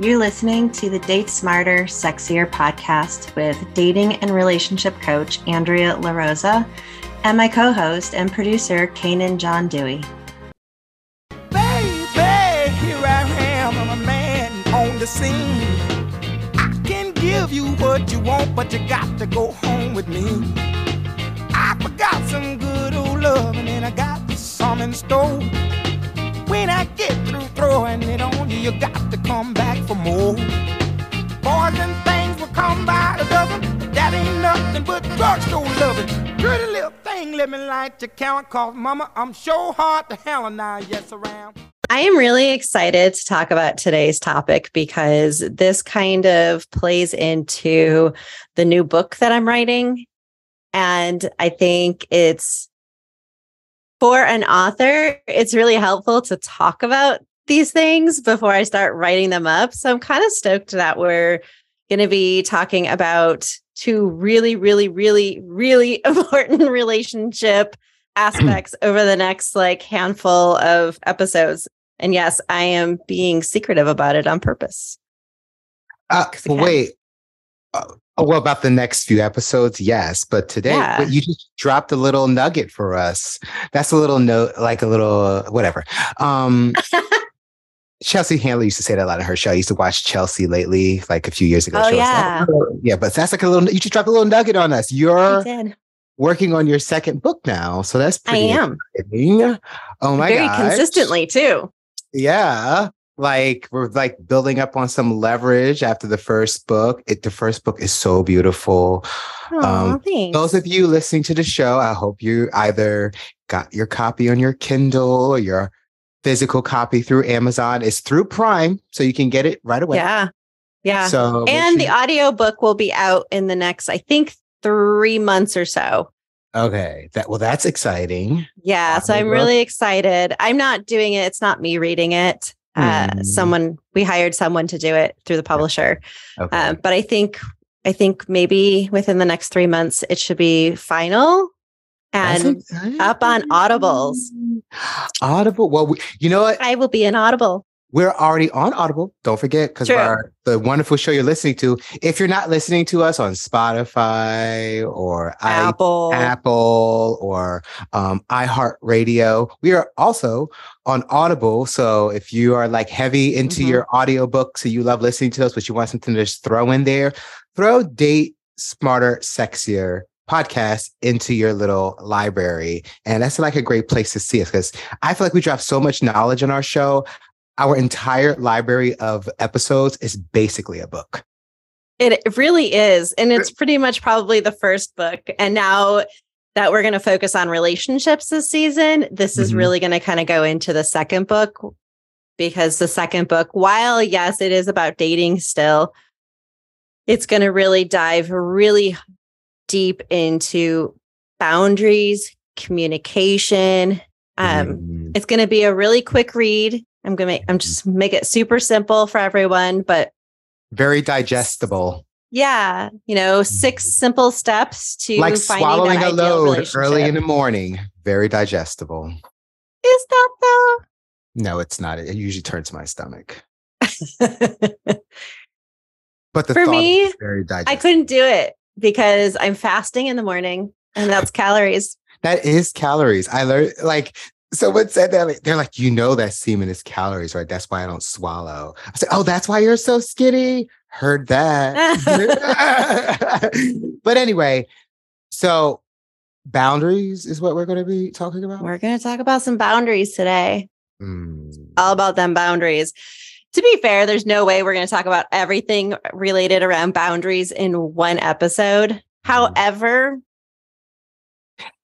You're listening to the Date Smarter, Sexier podcast with dating and relationship coach Andrea LaRosa and my co host and producer, Canaan John Dewey. Baby, here I am, I'm a man on the scene. I can give you what you want, but you got to go home with me. I forgot some good old and I got some in store. When I get throwing it on you, you got to come back for more. Boys and things will come by the dozen, but that ain't nothing but drugstore loving. Pretty little thing, me light your count, cause mama, I'm sure hard to hell and I yes around. I am really excited to talk about today's topic because this kind of plays into the new book that I'm writing. And I think it's for an author, it's really helpful to talk about these things before I start writing them up. So I'm kind of stoked that we're going to be talking about two really, really, really, really important relationship aspects over the next like handful of episodes. And yes, I am being secretive about it on purpose. Uh, wait, uh, Oh, well, about the next few episodes, yes. But today, yeah. but you just dropped a little nugget for us. That's a little note, like a little uh, whatever. Um, Chelsea Handler used to say that a lot on her show. I used to watch Chelsea Lately, like a few years ago. Oh, yeah. oh, yeah, but that's like a little, you just dropped a little nugget on us. You're working on your second book now. So that's pretty I am. Exciting. Oh my god. Very gosh. consistently too. Yeah like we're like building up on some leverage after the first book. It the first book is so beautiful. Aww, um, those of you listening to the show, I hope you either got your copy on your Kindle or your physical copy through Amazon. It's through Prime, so you can get it right away. Yeah. Yeah. So and the audio book will be out in the next, I think, three months or so. Okay. That well, that's exciting. Yeah. so I'm really excited. I'm not doing it. It's not me reading it uh, mm. someone we hired someone to do it through the publisher okay. uh, but i think i think maybe within the next three months it should be final and up on audibles audible well we, you know what i will be an audible we're already on Audible. Don't forget, because the wonderful show you're listening to. If you're not listening to us on Spotify or Apple, I, Apple or um, iHeartRadio, we are also on Audible. So if you are like heavy into mm-hmm. your audiobooks and you love listening to us, but you want something to just throw in there, throw Date Smarter, Sexier podcast into your little library. And that's like a great place to see us because I feel like we drop so much knowledge on our show our entire library of episodes is basically a book. It really is. And it's pretty much probably the first book. And now that we're going to focus on relationships this season, this is mm-hmm. really going to kind of go into the second book because the second book, while yes, it is about dating still, it's going to really dive really deep into boundaries, communication. Um, mm. It's going to be a really quick read. I'm gonna make I'm just make it super simple for everyone, but very digestible. Yeah, you know, six mm-hmm. simple steps to like swallowing a load early in the morning. Very digestible. Is that though? No, it's not. It usually turns my stomach. but the for me, very digestible. I couldn't do it because I'm fasting in the morning, and that's calories. That is calories. I learned like someone said that they're like, you know that semen is calories, right? That's why I don't swallow. I said, oh, that's why you're so skinny. Heard that. but anyway, so boundaries is what we're going to be talking about. We're going to talk about some boundaries today. Mm. All about them boundaries. To be fair, there's no way we're going to talk about everything related around boundaries in one episode. Mm. However,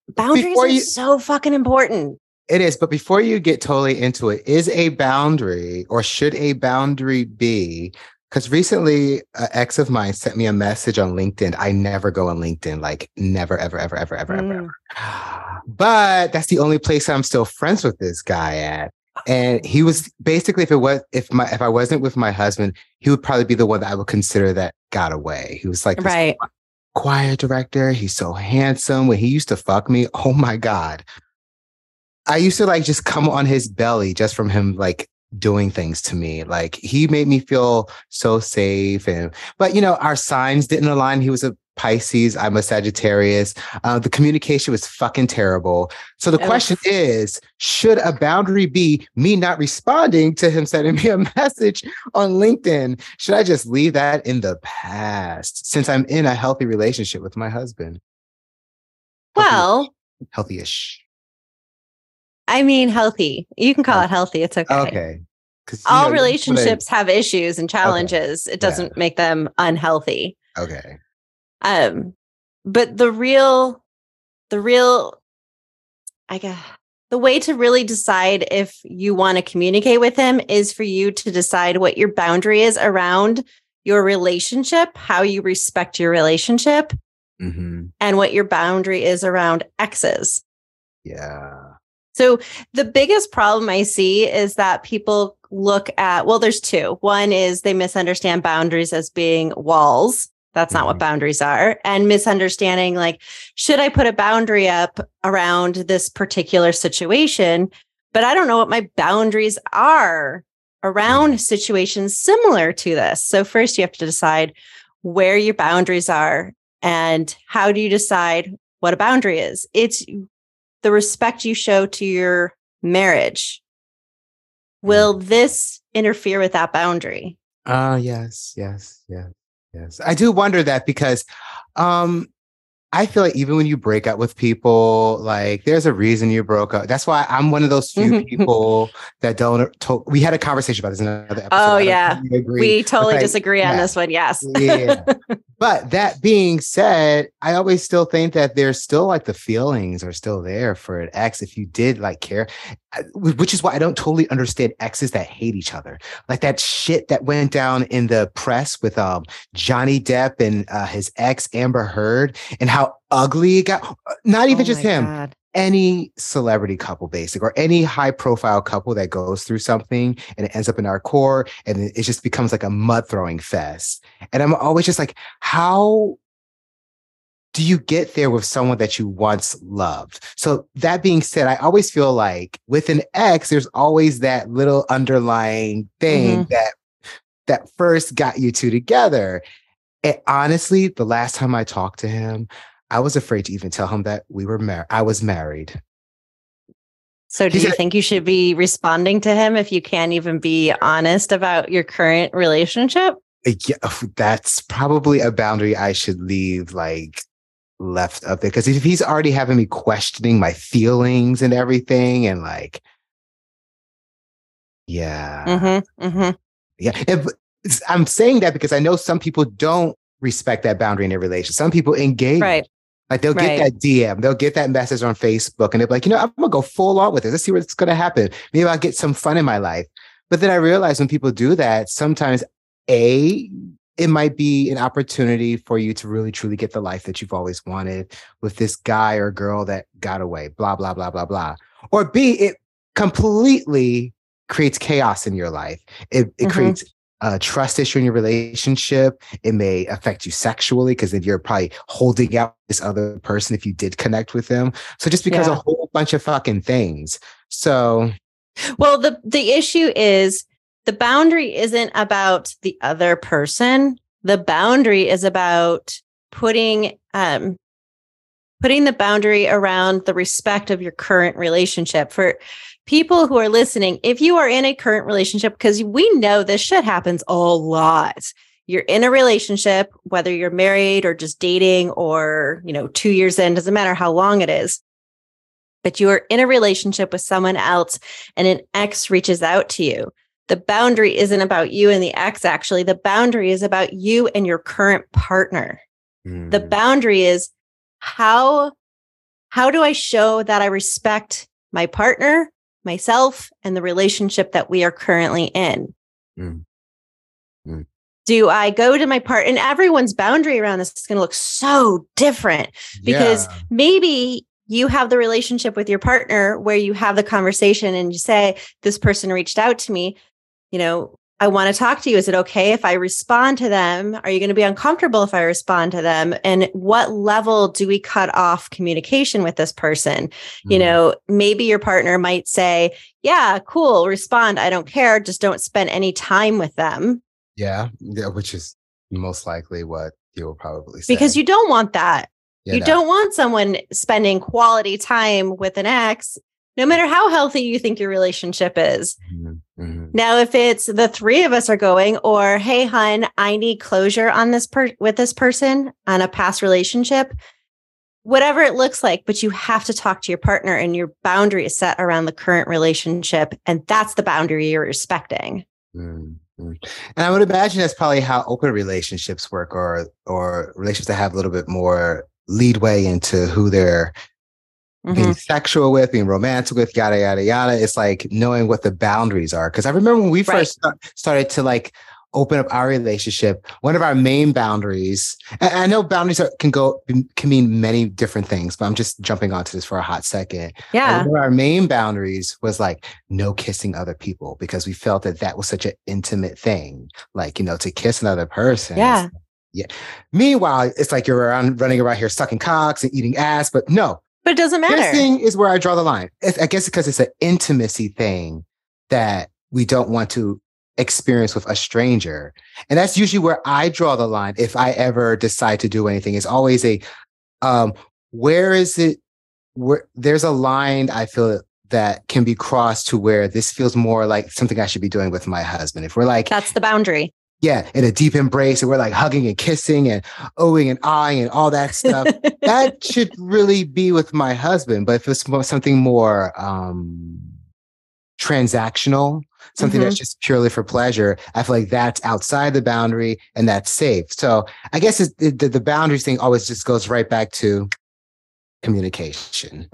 boundaries are so fucking important. It is, but before you get totally into it, is a boundary or should a boundary be? Because recently, an ex of mine sent me a message on LinkedIn. I never go on LinkedIn, like never, ever, ever, ever, ever, mm. ever. But that's the only place I'm still friends with this guy at. And he was basically, if it was, if my, if I wasn't with my husband, he would probably be the one that I would consider that got away. He was like, right. choir director. He's so handsome. When he used to fuck me, oh my God. I used to like just come on his belly just from him like doing things to me. Like he made me feel so safe. And, but you know, our signs didn't align. He was a Pisces. I'm a Sagittarius. Uh, the communication was fucking terrible. So the question is should a boundary be me not responding to him sending me a message on LinkedIn? Should I just leave that in the past since I'm in a healthy relationship with my husband? Well, healthy ish. I mean, healthy. You can call it healthy. It's okay. Okay. All know, relationships have issues and challenges. Okay. It doesn't yeah. make them unhealthy. Okay. Um, but the real, the real, I guess, the way to really decide if you want to communicate with him is for you to decide what your boundary is around your relationship, how you respect your relationship, mm-hmm. and what your boundary is around exes. Yeah. So the biggest problem I see is that people look at, well, there's two. One is they misunderstand boundaries as being walls. That's not mm-hmm. what boundaries are. And misunderstanding, like, should I put a boundary up around this particular situation? But I don't know what my boundaries are around situations similar to this. So, first, you have to decide where your boundaries are and how do you decide what a boundary is? It's the respect you show to your marriage. Will this interfere with that boundary? Ah, uh, yes, yes, yes, yes. I do wonder that because um I feel like even when you break up with people, like there's a reason you broke up. That's why I'm one of those few people that don't. To- we had a conversation about this in another episode. Oh yeah, we totally like, disagree yeah. on this one. Yes. yeah. But that being said, I always still think that there's still like the feelings are still there for an ex if you did like care, which is why I don't totally understand exes that hate each other. Like that shit that went down in the press with um Johnny Depp and uh, his ex Amber Heard and how ugly it got. Not even oh just him. God any celebrity couple basic or any high profile couple that goes through something and it ends up in our core and it just becomes like a mud throwing fest and i'm always just like how do you get there with someone that you once loved so that being said i always feel like with an ex there's always that little underlying thing mm-hmm. that that first got you two together and honestly the last time i talked to him I was afraid to even tell him that we were married. I was married. So, do you think you should be responding to him if you can't even be honest about your current relationship? Uh, yeah, that's probably a boundary I should leave like left up there. Because if he's already having me questioning my feelings and everything, and like, yeah, mm-hmm, mm-hmm. yeah. If, I'm saying that because I know some people don't respect that boundary in their relationship. Some people engage right. Like they'll right. get that DM, they'll get that message on Facebook, and they'll be like, you know, I'm gonna go full on with this. Let's see what's gonna happen. Maybe I'll get some fun in my life. But then I realize when people do that, sometimes A, it might be an opportunity for you to really truly get the life that you've always wanted with this guy or girl that got away, blah, blah, blah, blah, blah. Or B, it completely creates chaos in your life. It, it mm-hmm. creates a trust issue in your relationship. It may affect you sexually because then you're probably holding out this other person if you did connect with them. So just because yeah. a whole bunch of fucking things. So well, the the issue is the boundary isn't about the other person. The boundary is about putting um putting the boundary around the respect of your current relationship. For people who are listening, if you are in a current relationship, because we know this shit happens a lot. You're in a relationship, whether you're married or just dating or, you know, two years in, doesn't matter how long it is. But you are in a relationship with someone else and an ex reaches out to you. The boundary isn't about you and the ex, actually. The boundary is about you and your current partner. Mm. The boundary is how how do I show that I respect my partner myself and the relationship that we are currently in. Mm. Mm. Do I go to my part? And everyone's boundary around this is going to look so different because yeah. maybe you have the relationship with your partner where you have the conversation and you say, This person reached out to me. You know, I want to talk to you. Is it okay if I respond to them? Are you going to be uncomfortable if I respond to them? And what level do we cut off communication with this person? Mm-hmm. You know, maybe your partner might say, Yeah, cool, respond. I don't care. Just don't spend any time with them. Yeah. Yeah. Which is most likely what you'll probably say. Because you don't want that. Yeah, you no. don't want someone spending quality time with an ex no matter how healthy you think your relationship is. Mm-hmm. Mm-hmm. Now, if it's the three of us are going, or hey, hun, I need closure on this per with this person on a past relationship, whatever it looks like, but you have to talk to your partner and your boundary is set around the current relationship. And that's the boundary you're respecting. Mm-hmm. And I would imagine that's probably how open relationships work or or relationships that have a little bit more leadway into who they're mm-hmm. being sexual with, being romantic with, yada, yada, yada. It's like knowing what the boundaries are. Cause I remember when we right. first started to like open up our relationship, one of our main boundaries, and I know boundaries are, can go, can mean many different things, but I'm just jumping onto this for a hot second. Yeah. One of our main boundaries was like no kissing other people because we felt that that was such an intimate thing. Like, you know, to kiss another person. Yeah. Yeah. Meanwhile, it's like you're around running around here sucking cocks and eating ass, but no, but it doesn't matter. Kissing is where I draw the line. I guess because it's an intimacy thing that we don't want to experience with a stranger. And that's usually where I draw the line if I ever decide to do anything. It's always a um where is it where there's a line I feel that can be crossed to where this feels more like something I should be doing with my husband. If we're like That's the boundary yeah, in a deep embrace, and we're like hugging and kissing and owing and eyeing and all that stuff. that should really be with my husband. But if it's something more um, transactional, something mm-hmm. that's just purely for pleasure, I feel like that's outside the boundary and that's safe. So I guess the, the boundaries thing always just goes right back to communication.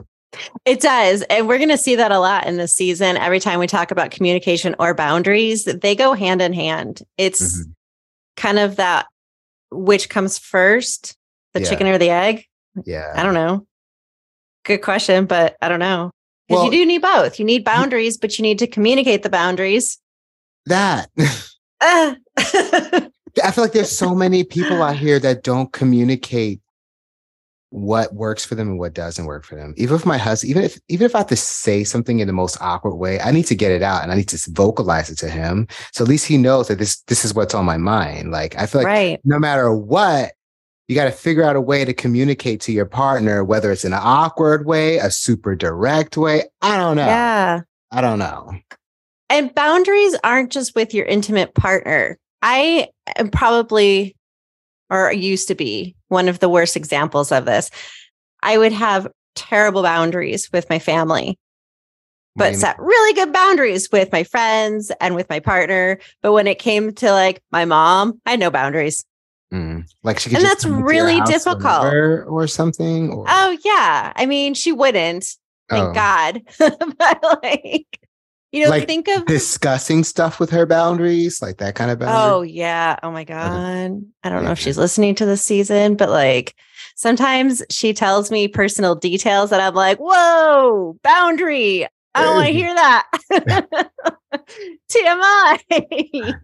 It does. And we're going to see that a lot in this season. Every time we talk about communication or boundaries, they go hand in hand. It's mm-hmm. kind of that which comes first, the yeah. chicken or the egg? Yeah. I don't know. Good question, but I don't know. Because well, you do need both. You need boundaries, but you need to communicate the boundaries. That. uh. I feel like there's so many people out here that don't communicate what works for them and what doesn't work for them. Even if my husband, even if even if I have to say something in the most awkward way, I need to get it out and I need to vocalize it to him. So at least he knows that this this is what's on my mind. Like I feel like right. no matter what, you got to figure out a way to communicate to your partner, whether it's in an awkward way, a super direct way. I don't know. Yeah. I don't know. And boundaries aren't just with your intimate partner. I am probably or used to be one of the worst examples of this. I would have terrible boundaries with my family, but set really good boundaries with my friends and with my partner. But when it came to like my mom, I had no boundaries. Mm. Like she and that's really difficult or something. Or... Oh yeah, I mean she wouldn't. Thank oh. God. but like you know, like think of discussing stuff with her boundaries, like that kind of boundary. Oh yeah. Oh my God. Okay. I don't yeah. know if she's listening to the season, but like sometimes she tells me personal details that I'm like, whoa, boundary. I don't want to hear that. TMI.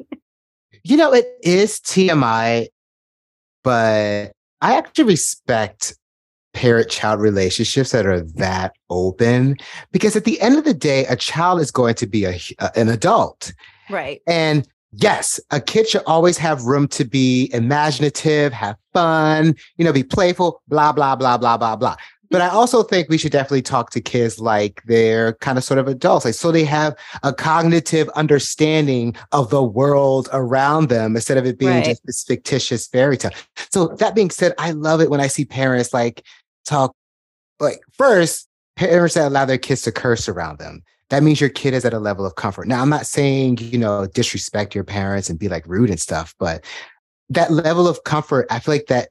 you know, it is TMI, but I actually respect parent child relationships that are that open because at the end of the day a child is going to be a, uh, an adult right and yes a kid should always have room to be imaginative have fun you know be playful blah blah blah blah blah blah but I also think we should definitely talk to kids like they're kind of sort of adults, like so they have a cognitive understanding of the world around them instead of it being right. just this fictitious fairy tale. So that being said, I love it when I see parents like talk like first parents that allow their kids to curse around them. That means your kid is at a level of comfort. Now i'm not saying you know disrespect your parents and be like rude and stuff but that level of comfort i feel like that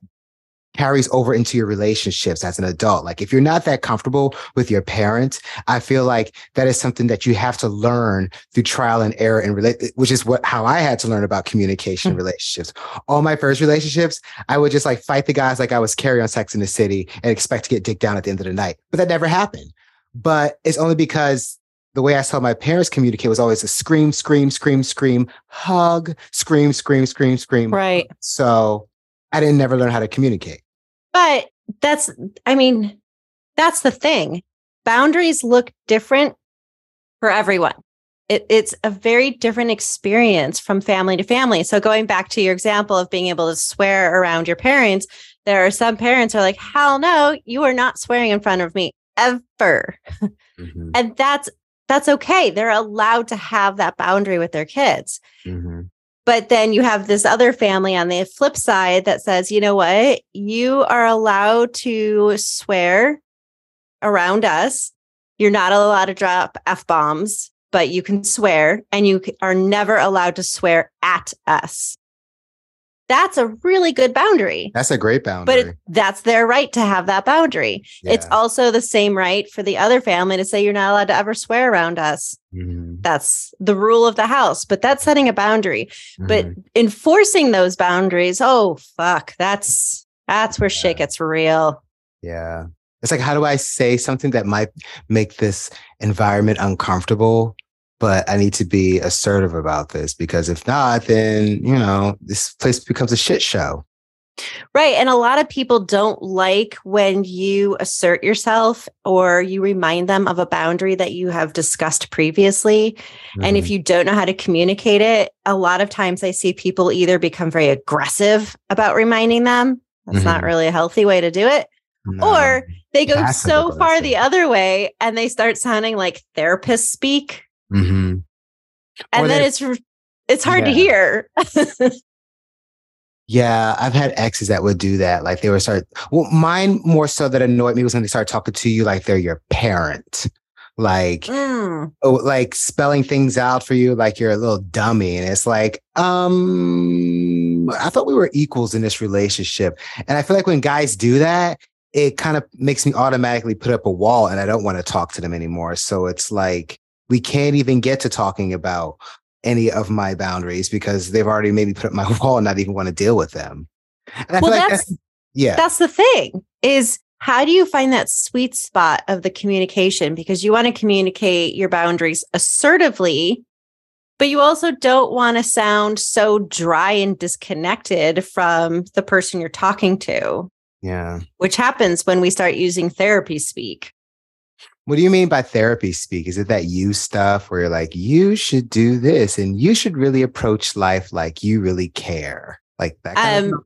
carries over into your relationships as an adult. Like if you're not that comfortable with your parents, I feel like that is something that you have to learn through trial and error and relate, which is what how I had to learn about communication mm-hmm. relationships. All my first relationships, I would just like fight the guys like I was Carrie on Sex and the City and expect to get dick down at the end of the night. But that never happened. But it's only because the way I saw my parents communicate was always a scream, scream, scream, scream, hug, scream, scream, scream, scream. Right. So I didn't never learn how to communicate. But that's, I mean, that's the thing. Boundaries look different for everyone. It, it's a very different experience from family to family. So going back to your example of being able to swear around your parents, there are some parents are like, hell no, you are not swearing in front of me ever. Mm-hmm. and that's that's okay. They're allowed to have that boundary with their kids. Mm-hmm. But then you have this other family on the flip side that says, you know what? You are allowed to swear around us. You're not allowed to drop F bombs, but you can swear and you are never allowed to swear at us that's a really good boundary. That's a great boundary. But that's their right to have that boundary. Yeah. It's also the same right for the other family to say you're not allowed to ever swear around us. Mm-hmm. That's the rule of the house, but that's setting a boundary. Mm-hmm. But enforcing those boundaries, oh fuck, that's that's where yeah. shit gets real. Yeah. It's like how do I say something that might make this environment uncomfortable but I need to be assertive about this because if not, then, you know, this place becomes a shit show. Right. And a lot of people don't like when you assert yourself or you remind them of a boundary that you have discussed previously. Mm-hmm. And if mm-hmm. you don't know how to communicate it, a lot of times I see people either become very aggressive about reminding them. That's mm-hmm. not really a healthy way to do it. No. Or they go so far the other way and they start sounding like therapist speak Mm-hmm. And then it's it's hard yeah. to hear. yeah, I've had exes that would do that. Like they would start. Well, mine more so that annoyed me was when they start talking to you like they're your parent, like mm. oh, like spelling things out for you like you're a little dummy, and it's like, um, I thought we were equals in this relationship, and I feel like when guys do that, it kind of makes me automatically put up a wall, and I don't want to talk to them anymore. So it's like we can't even get to talking about any of my boundaries because they've already maybe put up my wall and not even want to deal with them. well, like that's, that's, yeah. That's the thing is how do you find that sweet spot of the communication? Because you want to communicate your boundaries assertively, but you also don't want to sound so dry and disconnected from the person you're talking to. Yeah. Which happens when we start using therapy speak. What do you mean by therapy speak? Is it that you stuff where you're like, you should do this and you should really approach life like you really care? Like that um,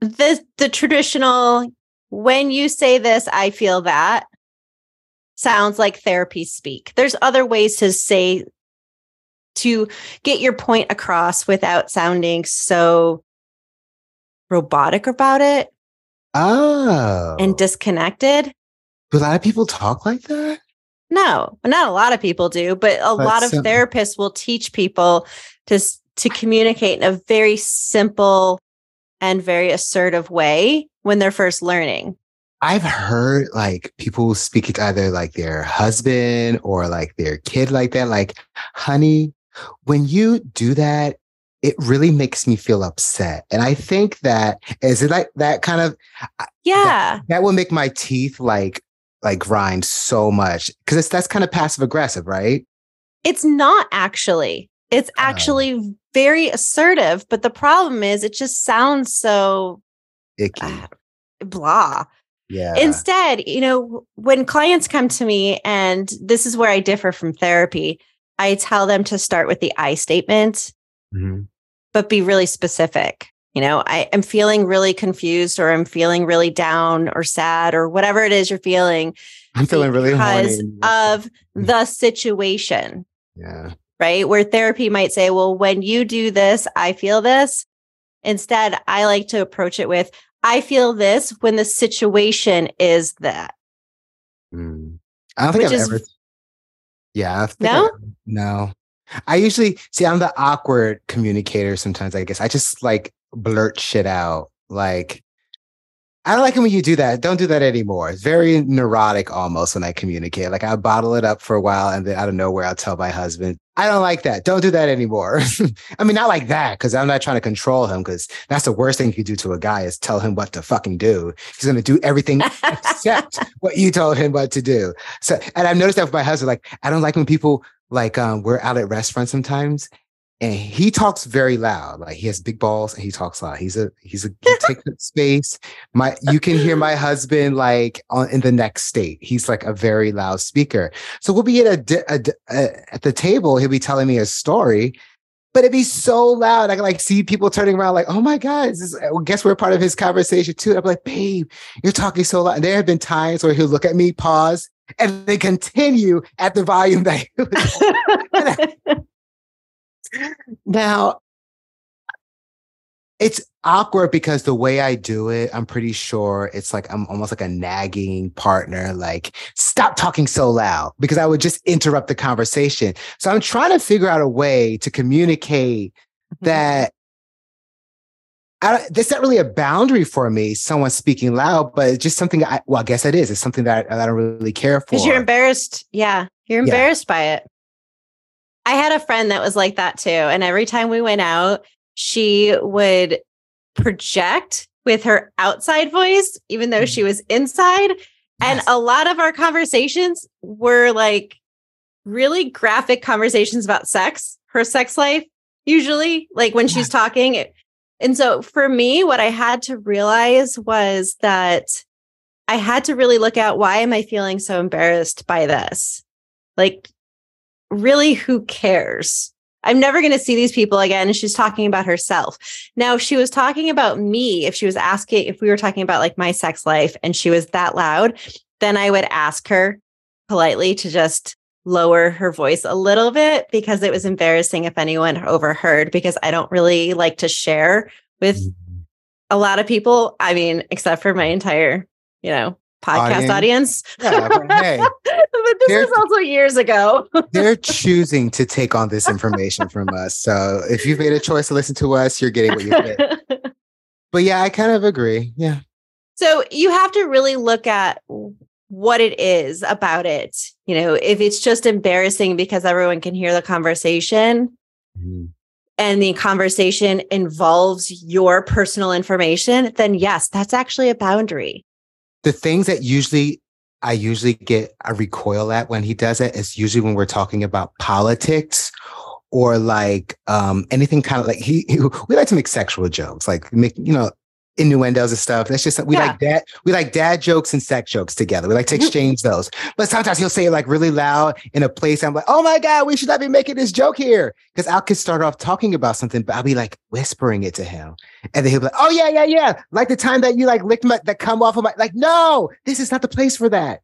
the the traditional when you say this, I feel that sounds like therapy speak. There's other ways to say to get your point across without sounding so robotic about it. Oh. And disconnected. Do a lot of people talk like that? No, not a lot of people do, but a lot of therapists will teach people to to communicate in a very simple and very assertive way when they're first learning. I've heard like people speak to either like their husband or like their kid like that, like, honey, when you do that, it really makes me feel upset. And I think that is it like that kind of yeah that, that will make my teeth like like grind so much because it's that's kind of passive aggressive, right? It's not actually. It's oh. actually very assertive, but the problem is it just sounds so icky. Uh, blah. Yeah. Instead, you know, when clients come to me, and this is where I differ from therapy, I tell them to start with the I statement, mm-hmm. but be really specific you know, I am feeling really confused or I'm feeling really down or sad or whatever it is you're feeling. I'm feeling really because of the situation. Yeah. Right. Where therapy might say, well, when you do this, I feel this. Instead, I like to approach it with, I feel this when the situation is that. Mm. I don't think Which I've is, ever. Yeah. no. I, no. I usually see I'm the awkward communicator sometimes, I guess. I just like blurt shit out. Like I don't like it when you do that. Don't do that anymore. It's very neurotic almost when I communicate. Like I bottle it up for a while and then out of nowhere I'll tell my husband, I don't like that. Don't do that anymore. I mean, not like that, because I'm not trying to control him, because that's the worst thing you could do to a guy is tell him what to fucking do. He's gonna do everything except what you told him what to do. So and I've noticed that with my husband, like I don't like when people like um we're out at restaurants sometimes and he talks very loud. Like he has big balls and he talks loud. He's a he's a he takes up space. My you can hear my husband like on in the next state. He's like a very loud speaker. So we'll be at a, a, a at the table. He'll be telling me a story, but it'd be so loud. I can like see people turning around like, oh my god, this is, uh, well, guess we're part of his conversation too. I'm like, babe, you're talking so loud. And there have been times where he'll look at me, pause, and they continue at the volume that. now, it's awkward because the way I do it, I'm pretty sure it's like I'm almost like a nagging partner, like, stop talking so loud because I would just interrupt the conversation. So I'm trying to figure out a way to communicate mm-hmm. that I, that's not really a boundary for me, someone speaking loud, but it's just something I, well, I guess it is. It's something that I, I don't really care for. Because you're embarrassed. Yeah. You're embarrassed yeah. by it. I had a friend that was like that too. And every time we went out, she would project with her outside voice, even though she mm-hmm. was inside. Yes. And a lot of our conversations were like really graphic conversations about sex, her sex life, usually, like when she's talking. And so for me, what I had to realize was that I had to really look at why am I feeling so embarrassed by this? Like, really, who cares? I'm never going to see these people again. And she's talking about herself. Now, if she was talking about me, if she was asking, if we were talking about like my sex life and she was that loud, then I would ask her politely to just lower her voice a little bit because it was embarrassing if anyone overheard because I don't really like to share with mm-hmm. a lot of people. I mean, except for my entire, you know, podcast audience. audience. Yeah, but hey, but this was also years ago. they're choosing to take on this information from us. So if you've made a choice to listen to us, you're getting what you get. but yeah, I kind of agree. Yeah. So you have to really look at what it is about it. You know, if it's just embarrassing because everyone can hear the conversation. Mm-hmm. And the conversation involves your personal information, then yes, that's actually a boundary the things that usually I usually get a recoil at when he does it is usually when we're talking about politics or like um anything kind of like he, he, we like to make sexual jokes like make you know innuendos and stuff. That's just we yeah. like dad we like dad jokes and sex jokes together. We like to mm-hmm. exchange those. But sometimes he'll say it like really loud in a place. I'm like, oh my God, we should not be making this joke here. Because I could start off talking about something, but I'll be like whispering it to him. And then he'll be like, oh yeah, yeah, yeah. Like the time that you like licked my that come off of my like, no, this is not the place for that.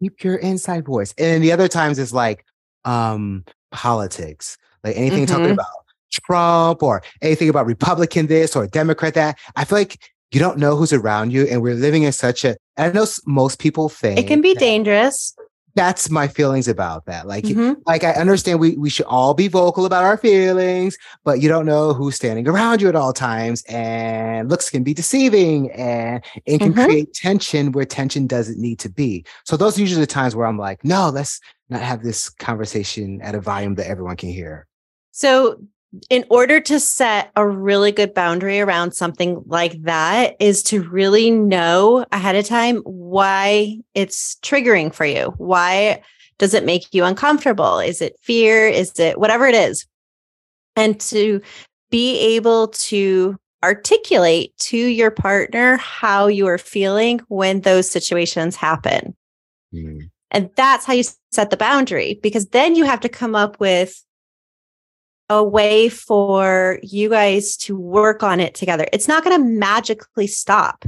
Keep your inside voice. And then the other times it's like um politics, like anything mm-hmm. talking about Trump or anything about Republican this or Democrat that. I feel like you don't know who's around you. And we're living in such a, I know most people think it can be dangerous. That's my feelings about that. Like, mm-hmm. like I understand we, we should all be vocal about our feelings, but you don't know who's standing around you at all times. And looks can be deceiving and it can mm-hmm. create tension where tension doesn't need to be. So those are usually the times where I'm like, no, let's not have this conversation at a volume that everyone can hear. So in order to set a really good boundary around something like that is to really know ahead of time why it's triggering for you. Why does it make you uncomfortable? Is it fear? Is it whatever it is? And to be able to articulate to your partner how you are feeling when those situations happen. Mm. And that's how you set the boundary because then you have to come up with a way for you guys to work on it together. It's not going to magically stop.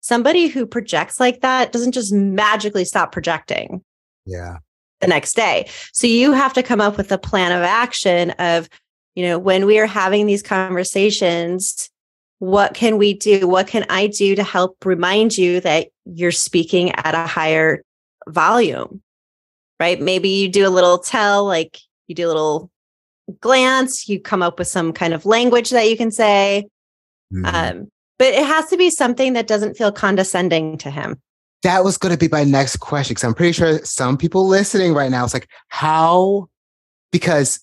Somebody who projects like that doesn't just magically stop projecting. Yeah. The next day. So you have to come up with a plan of action of, you know, when we are having these conversations, what can we do? What can I do to help remind you that you're speaking at a higher volume? Right? Maybe you do a little tell, like you do a little glance, you come up with some kind of language that you can say. Mm-hmm. Um, but it has to be something that doesn't feel condescending to him. That was going to be my next question because I'm pretty sure some people listening right now, it's like, how? Because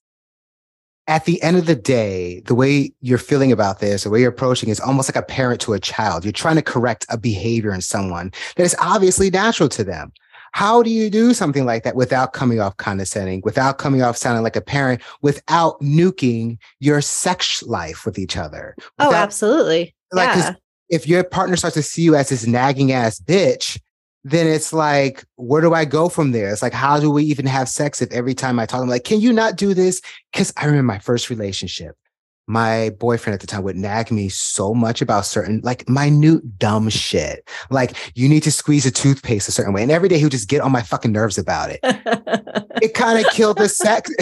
at the end of the day, the way you're feeling about this, the way you're approaching is almost like a parent to a child. You're trying to correct a behavior in someone that is obviously natural to them. How do you do something like that without coming off condescending, without coming off sounding like a parent, without nuking your sex life with each other? oh, absolutely. like yeah. if your partner starts to see you as this nagging ass bitch, then it's like, where do I go from there? It's like, how do we even have sex if every time I talk, I'm like, can you not do this? Because I remember my first relationship. My boyfriend at the time would nag me so much about certain, like minute dumb shit. Like, you need to squeeze a toothpaste a certain way. And every day he would just get on my fucking nerves about it. It kind of killed the sex.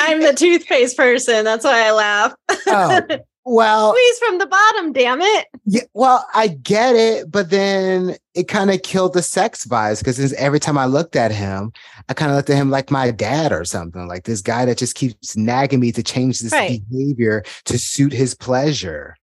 I'm the toothpaste person. That's why I laugh. Oh, well, Squeeze from the bottom, damn it. Yeah, well, I get it, but then it kind of killed the sex vibes because every time I looked at him, I kind of looked at him like my dad or something, like this guy that just keeps nagging me to change this Right. behavior to suit his pleasure.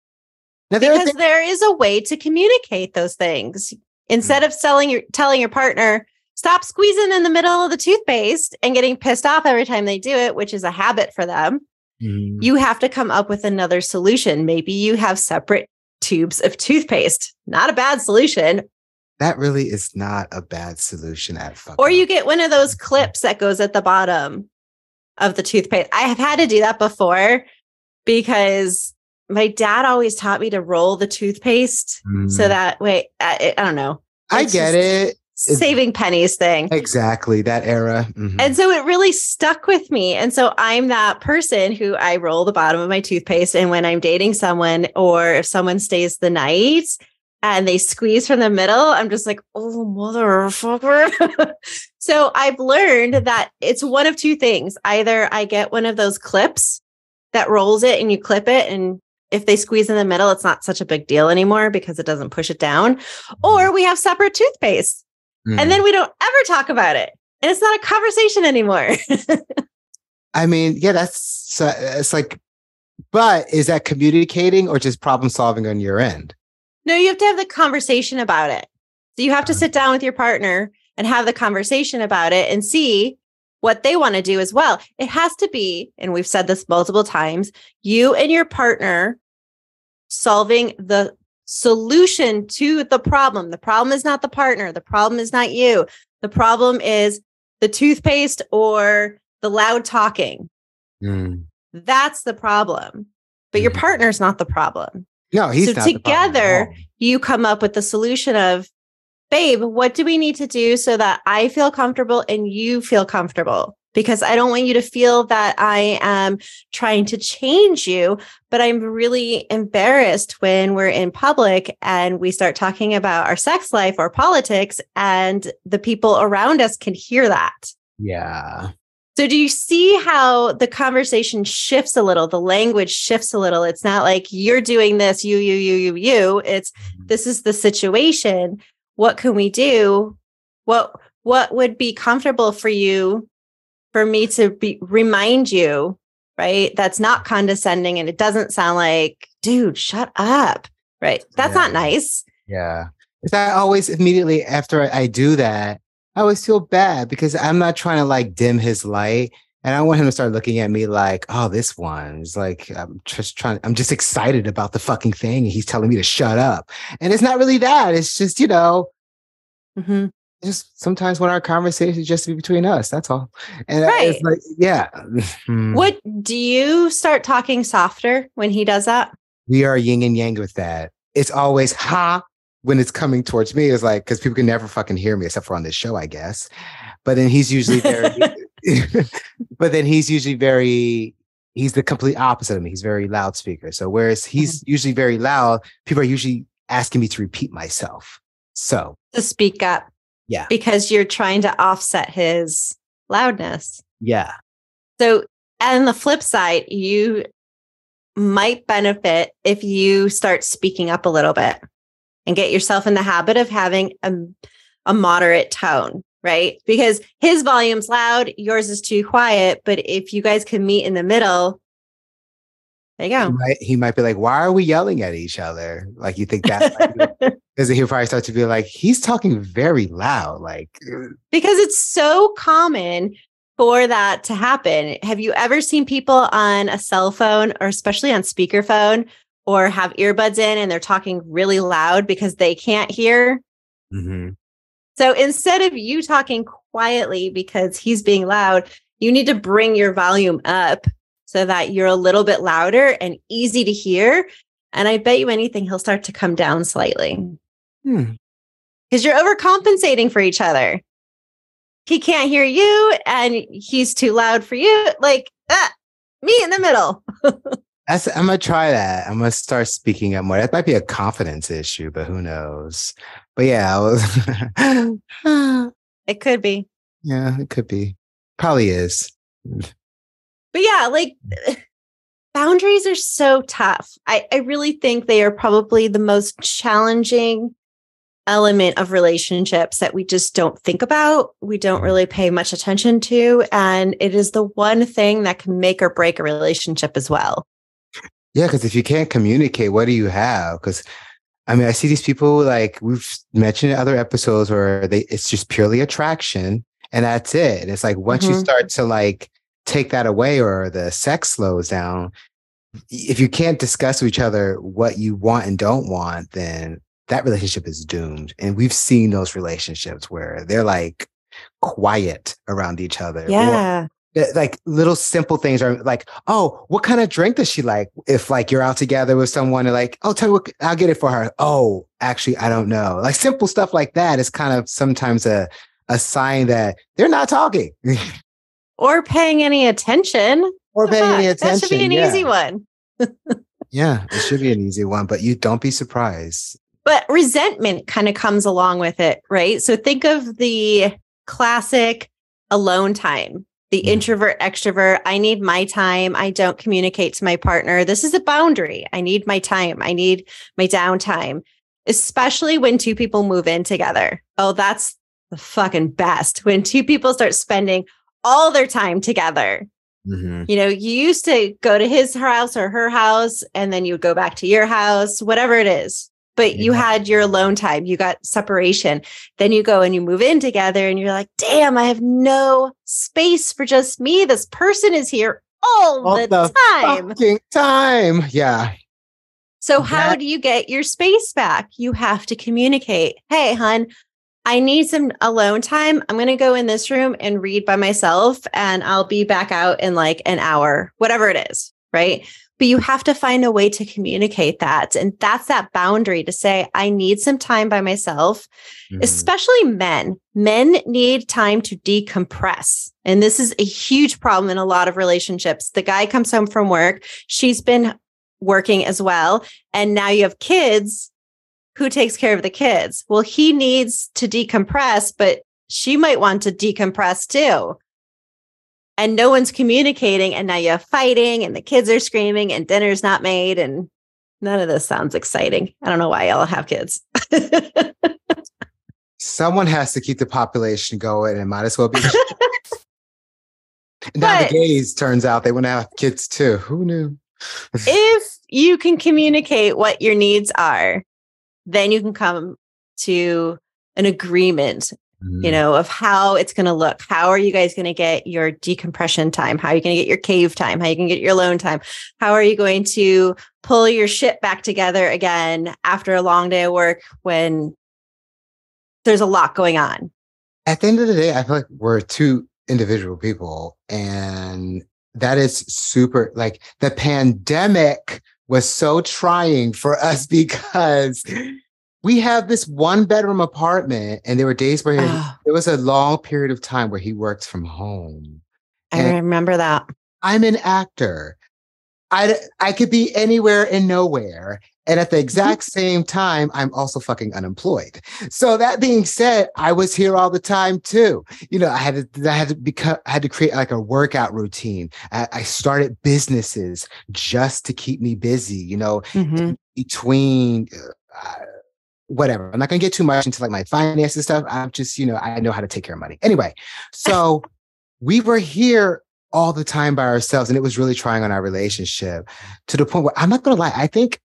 Now there Because things, there is a way to communicate those things. Instead Mm. of selling your telling your partner, stop squeezing in the middle of the toothpaste and getting pissed off every time they do it, which is a habit for them. Mhm. you have to come up with another solution. Maybe you have separate tubes of toothpaste. Not a bad solution. that really is not a bad solution at fucking. Or you get one of those clips that goes at the bottom of the toothpaste. I have had to do that before because my dad always taught me to roll the toothpaste so Mhm. that way I, I don't know I get just- it saving pennies thing. exactly that era. Mhm. And so it really stuck with me. And so I'm that person who I roll the bottom of my toothpaste. And when I'm dating someone or if someone stays the night and they squeeze from the middle, I'm just like, oh, motherfucker. so I've learned that it's one of two things. Either I get one of those clips that rolls it and you clip it. And if they squeeze in the middle, it's not such a big deal anymore because it doesn't push it down. Or we have separate toothpaste Mhm. and then we don't ever talk about it. And it's not a conversation anymore. I mean, yeah, that's so it's like, but is that communicating or just problem solving on your end? no, you have to have the conversation about it. So you have to sit down with your partner and have the conversation about it and see what they want to do as well. It has to be, and we've said this multiple times, you and your partner solving the solution to the problem. The problem is not the partner, the problem is not you. The problem is the toothpaste or the loud talking. Mm. That's the problem. But your Mhm. partner's not the problem. No, he's So not the problem together. You come up with the solution of, babe, what do we need to do so that I feel comfortable and you feel comfortable? Because I don't want you to feel that I am trying to change you, but I'm really embarrassed when we're in public and we start talking about our sex life or politics, and the people around us can hear that. Yeah. So, do you see how the conversation shifts a little? The language shifts a little. It's not like you're doing this, you, you, you, you, you. It's mm-hmm. this is the situation. What can we do? What what would be comfortable for you for me to be remind you, right? That's not condescending and it doesn't sound like, dude, shut up. Right. That's Yeah. not nice. Yeah. Because I always immediately after I- do that, I always feel bad because I'm not trying to like dim his light. And I want him to start looking at me like, oh, this one is like, I'm just trying, I'm just excited about the fucking thing. And he's telling me to shut up. And it's not really that. It's just, you know, Mhm. Just sometimes when our conversations just to be between us. That's all. And Right. like, yeah. Hmm. What do you start talking softer when he does that? we are yin and yang with that. It's always ha when it's coming towards me. It's like because people can never fucking hear me except for on this show, I guess. But then he's usually very. but then he's usually very. He's the complete opposite of me. He's very loudspeaker. So whereas he's usually very loud, people are usually asking me to repeat myself. So To speak up. Yeah. Because you're trying to offset his loudness. yeah, So, and the flip side, you might benefit if you start speaking up a little bit and get yourself in the habit of having a, a moderate tone, right? Because his volume's loud, yours is too quiet. But if you guys can meet in the middle, There you He go. might, he might be like, "Why are we yelling at each other?" Like you think that because he'll probably start to be like, "He's talking very loud." Like, uh, because it's so common for that to happen. Have you ever seen people on a cell phone or especially on speakerphone or have earbuds in and they're talking really loud because they can't hear? mhm. So instead of you talking quietly because he's being loud, you need to bring your volume up so that you're a little bit louder and easy to hear. And I bet you anything, he'll start to come down slightly Hmm. because you're overcompensating for each other. He can't hear you and he's too loud for you. Like, ah, me in the middle. That's, I'm gonna try that. I'm gonna start speaking up more. That might be a confidence issue, but who knows? But yeah, was. It could be. yeah, it could be. Probably is. But yeah, like boundaries are so tough. I, I really think they are probably the most challenging element of relationships that we just don't think about. We don't really pay much attention to. And it is the one thing that can make or break a relationship as well. Yeah, because if you can't communicate, what do you have? Because I mean, I see these people like we've mentioned in other episodes where they it's just purely attraction and that's it. And it's like once you Mhm. start to like take that away or the sex slows down, if you can't discuss with each other what you want and don't want, then that relationship is doomed. And we've seen those relationships where they're like quiet around each other. Yeah. uh, like little simple things are like, oh, what kind of drink does she like? If like you're out together with someone and like, oh, tell me what I'll get it for her. Oh, actually, I don't know. Like simple stuff like that is kind of sometimes a a sign that they're not talking Or paying any attention. or paying any attention. That should be an yeah. easy one. Yeah, it should be an easy one, but you don't be surprised. But resentment kind of comes along with it, right? So think of the classic alone time, the Mhm. introvert, extrovert. I need my time. I don't communicate to my partner. This is a boundary. I need my time. I need my downtime, especially when two people move in together. Oh, that's the fucking best. When two people start spending all their time together. Mhm. You know, you used to go to his house or her house, and then you would go back to your house, whatever it is. But you had your alone time, you got separation. Then you go and you move in together, and you're like, damn, I have no space for just me. This person is here all, All the, the time. Fucking time. Yeah. So, how That- do you get your space back? You have to communicate. Hey, hun, I need some alone time. I'm going to go in this room and read by myself, and I'll be back out in like an hour, whatever it is. Right. But you have to find a way to communicate that. And that's that boundary to say, I need some time by myself, Mhm. especially men. Men need time to decompress. And this is a huge problem in a lot of relationships. The guy comes home from work, she's been working as well. And now you have kids. Who takes care of the kids? Well, he needs to decompress, but she might want to decompress too. And no one's communicating. And now you have fighting, and the kids are screaming, and dinner's not made. And none of this sounds exciting. I don't know why y'all have kids. Someone has to keep the population going, and it might as well be. now the gays turns out they want to have kids too. Who knew? if you can communicate what your needs are, then you can come to an agreement, Mm. you know, of how it's going to look. How are you guys going to get your decompression time? How are you going to get your cave time? How are you going to get your alone time? How are you going to pull your shit back together again after a long day of work when there's a lot going on? at the end of the day, I feel like we're two individual people, and that is super. Like the pandemic was so trying for us because we have this one bedroom apartment, and there were days where he- Oh, there was a long period of time where he worked from home. I And- remember that. I'm an actor. I I could be anywhere and nowhere. And at the exact same time, I'm also fucking unemployed. So that being said, I was here all the time too. You know, I had to, I had to become, I had to create like a workout routine. I, I started businesses just to keep me busy. You know, Mhm. between uh, whatever. I'm not gonna get too much into like my finances stuff. I'm just, you know, I know how to take care of money. Anyway, so we were here all the time by ourselves. And it was really trying on our relationship to the point where I'm not going to lie. I think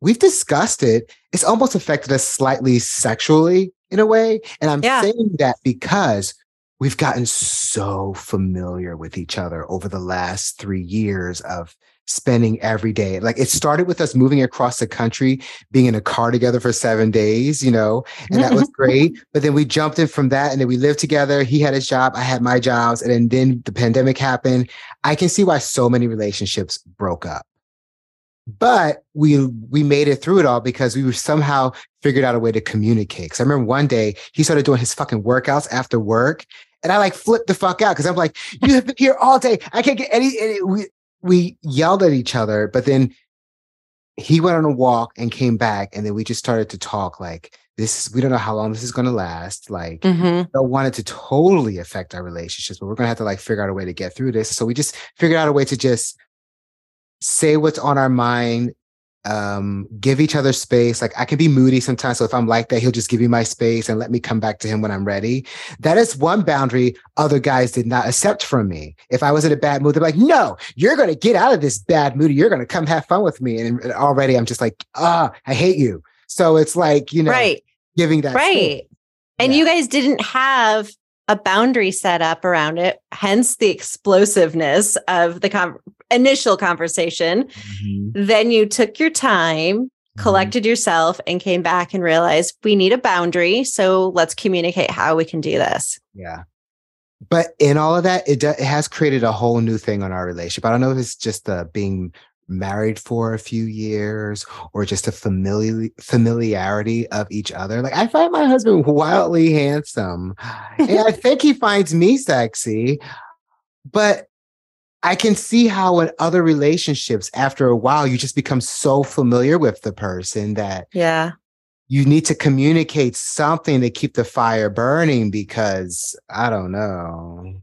we've discussed it. It's almost affected us slightly sexually in a way. And I'm Yeah. saying that because we've gotten so familiar with each other over the last three years of spending every day. Like it started with us moving across the country, being in a car together for seven days, you know, and that was great. But then we jumped in from that and then we lived together. He had his job, I had my jobs. And then, then the pandemic happened. I can see why so many relationships broke up. But we we made it through it all because we somehow figured out a way to communicate. Cause I remember one day he started doing his fucking workouts after work. And I like flipped the fuck out because I'm like, you have been here all day. I can't get any, any we we yelled at each other, but then he went on a walk and came back, and then we just started to talk like this we don't know how long this is gonna last. Like Mhm. don't want it to totally affect our relationships, but we're gonna have to like figure out a way to get through this. So we just figured out a way to just say what's on our mind, um, give each other space. Like I can be moody sometimes. So if I'm like that, he'll just give me my space and let me come back to him when I'm ready. That is one boundary other guys did not accept from me. If I was in a bad mood, they're like, no, you're gonna get out of this bad mood. You're gonna come have fun with me. And already I'm just like, ah, I hate you. So it's like, you know, right. giving that space. Right. And Yeah. you guys didn't have a boundary set up around it, hence the explosiveness of the con- initial conversation. Mhm. Then you took your time, Mhm. collected yourself, and came back and realized we need a boundary. So let's communicate how we can do this. Yeah. But in all of that, it, do, it has created a whole new thing on our relationship. I don't know if it's just the being married for a few years or just a familiar familiarity of each other. Like I find my husband wildly handsome. and I think he finds me sexy. But I can see how in other relationships, after a while, you just become so familiar with the person that Yeah. you need to communicate something to keep the fire burning because I don't know.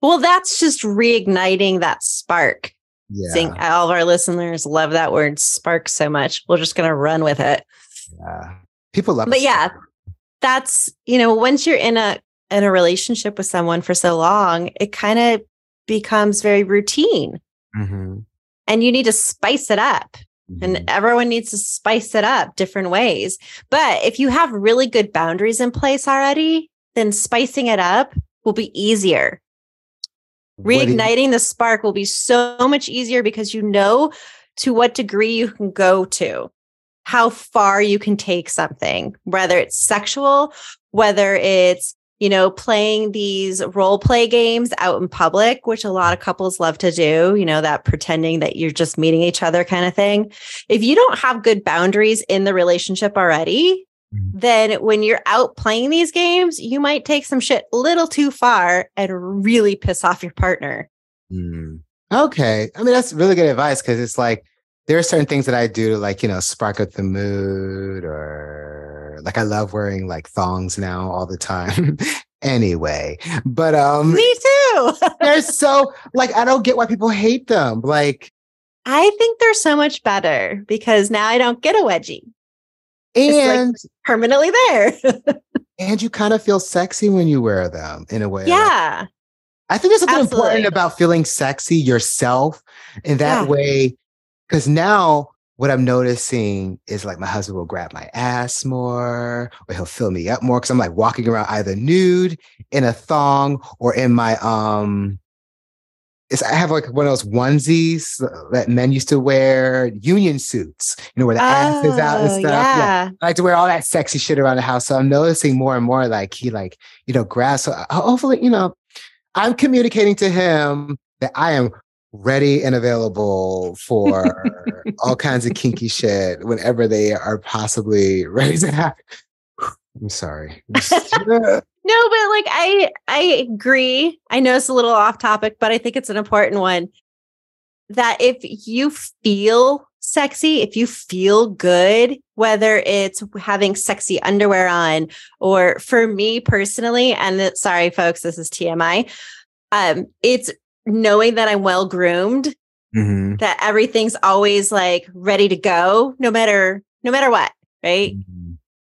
Well, that's just reigniting that spark. Yeah. Think all of our listeners love that word spark so much. We're just going to run with it. yeah. People love But yeah, that's, you know, once you're in a in a relationship with someone for so long, it kind of becomes very routine Mhm. and you need to spice it up. And Mhm. everyone needs to spice it up different ways. But if you have really good boundaries in place already, then spicing it up will be easier. Do you- Reigniting the spark will be so much easier because you know to what degree you can go to, how far you can take something, whether it's sexual, whether it's you know, playing these role play games out in public, which a lot of couples love to do, you know, that pretending that you're just meeting each other kind of thing. If you don't have good boundaries in the relationship already, Mhm. then when you're out playing these games, you might take some shit a little too far and really piss off your partner. Mm. Okay. I mean, that's really good advice because it's like there are certain things that I do to like, you know, spark up the mood or like I love wearing like thongs now all the time. anyway, but um Me too. they're so like I don't get why people hate them. Like I think they're so much better because now I don't get a wedgie It's like- and permanently there. and you kind of feel sexy when you wear them in a way. Yeah. I think there's something Absolutely. important about feeling sexy yourself in that Yeah. way. Because now what I'm noticing is like my husband will grab my ass more, or he'll fill me up more because I'm like walking around either nude in a thong or in my um. It's, I have like one of those onesies that men used to wear, union suits, you know, where the ass is out and Oh, stuff. Yeah. Yeah. I like to wear all that sexy shit around the house. So I'm noticing more and more like he like, you know, grabs. So hopefully, you know, I'm communicating to him that I am ready and available for all kinds of kinky shit whenever they are possibly ready to happen. I'm sorry. No, but like I I agree. I know it's a little off topic, but I think it's an important one. That if you feel sexy, if you feel good, whether it's having sexy underwear on, or for me personally, and it- sorry, folks, this is TMI. Um, it's knowing that I'm well groomed, Mhm. that everything's always like ready to go, no matter no matter what, right?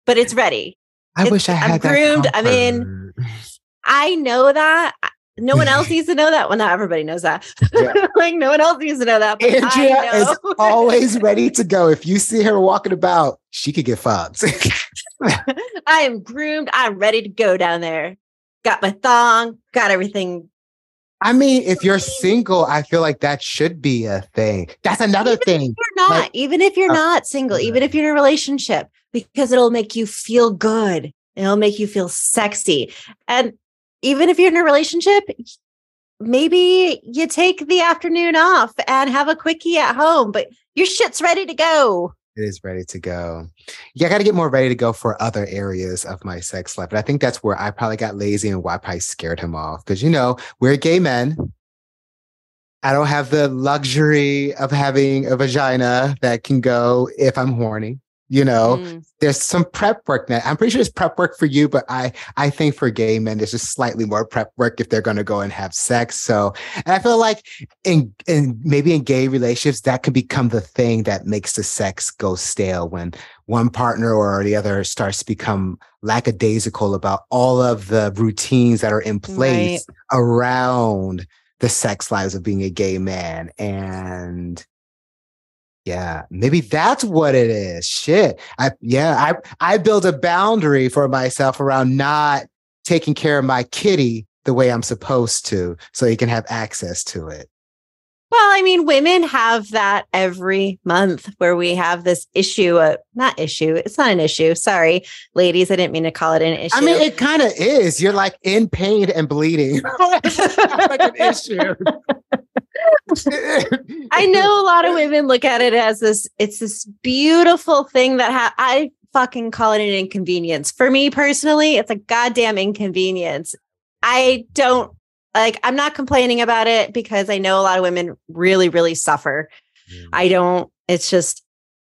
But it's ready. I It's- wish I I'm had that groomed. I'm in- I know that. no one else needs to know that. Well, not everybody knows that. Yeah. like no one else needs to know that. But Andrea I is always ready to go. If you see her walking about, she could get fucked. I am groomed. I'm ready to go down there. Got my thong. Got everything. I mean, if you're single, I feel like that should be a thing. That's another thing. You're not. Like- even if you're Uh, not single, even if you're in a relationship, because it'll make you feel good. It'll make you feel sexy. And even if you're in a relationship, maybe you take the afternoon off and have a quickie at home, but your shit's ready to go. It is ready to go. Yeah, I got to get more ready to go for other areas of my sex life. But I think that's where I probably got lazy and why I probably scared him off. Because, you know, we're gay men. I don't have the luxury of having a vagina that can go if I'm horny. You know, Mm. there's some prep work that I'm pretty sure it's prep work for you, but I I think for gay men there's just slightly more prep work if they're going to go and have sex. So, and I feel like in in maybe in gay relationships that can become the thing that makes the sex go stale when one partner or the other starts to become lackadaisical about all of the routines that are in place around the sex lives of being a gay man and yeah, maybe that's what it is. Shit. I yeah, I I build a boundary for myself around not taking care of my kitty the way I'm supposed to so he can have access to it. Well, I mean, women have that every month where we have this issue, uh, not issue, it's not an issue. Sorry, ladies, I didn't mean to call it an issue. I mean, it kind of is. You're like in pain and bleeding. like an issue. I know a lot of women look at it as this, it's this beautiful thing that ha- I fucking call it an inconvenience. For me personally, it's a goddamn inconvenience. I don't like, I'm not complaining about it because I know a lot of women really, really suffer. I don't, it's just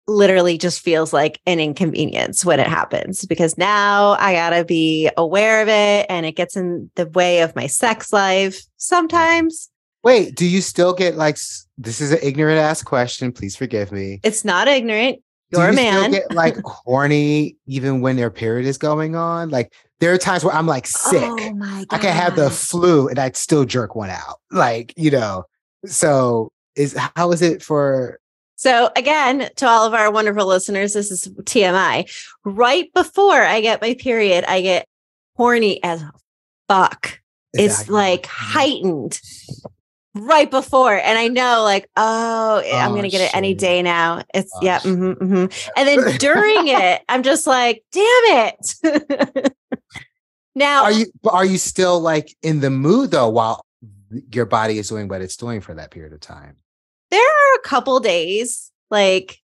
literally just feels like an inconvenience when it happens because now I gotta be aware of it and it gets in the way of my sex life sometimes. Wait, do you still get like this is an ignorant ass question, please forgive me. It's not ignorant. You're a you still man. get like horny even when their period is going on? Like there are times where I'm like sick. Oh my god. I can have the flu and I'd still jerk one out. Like, you know. So is how is it for So again, to all of our wonderful listeners, this is TMI. Right before I get my period, I get horny as fuck. It's like mm-hmm. heightened right before. And I know like, oh, I'm Oh, going to get it any day now. It's Oh, yeah. mhm, mhm. And then during it, I'm just like, damn it. now, are you are you still like in the mood though while your body is doing what it's doing for that period of time? there are a couple days like,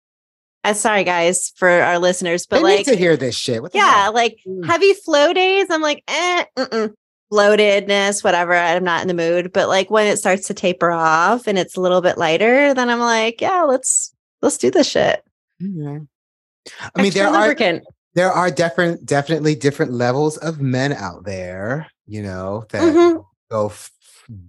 uh, sorry guys for our listeners, but they like, need to hear this shit. Yeah, like Mm. heavy flow days. I'm like, eh, mm-mm. Bloatedness, whatever. I'm not in the mood. But like when it starts to taper off and it's a little bit lighter, then I'm like, yeah, let's let's do this shit. Mhm. I mean, Extra there are there are different, definitely different levels of men out there, you know, that Mhm. go f-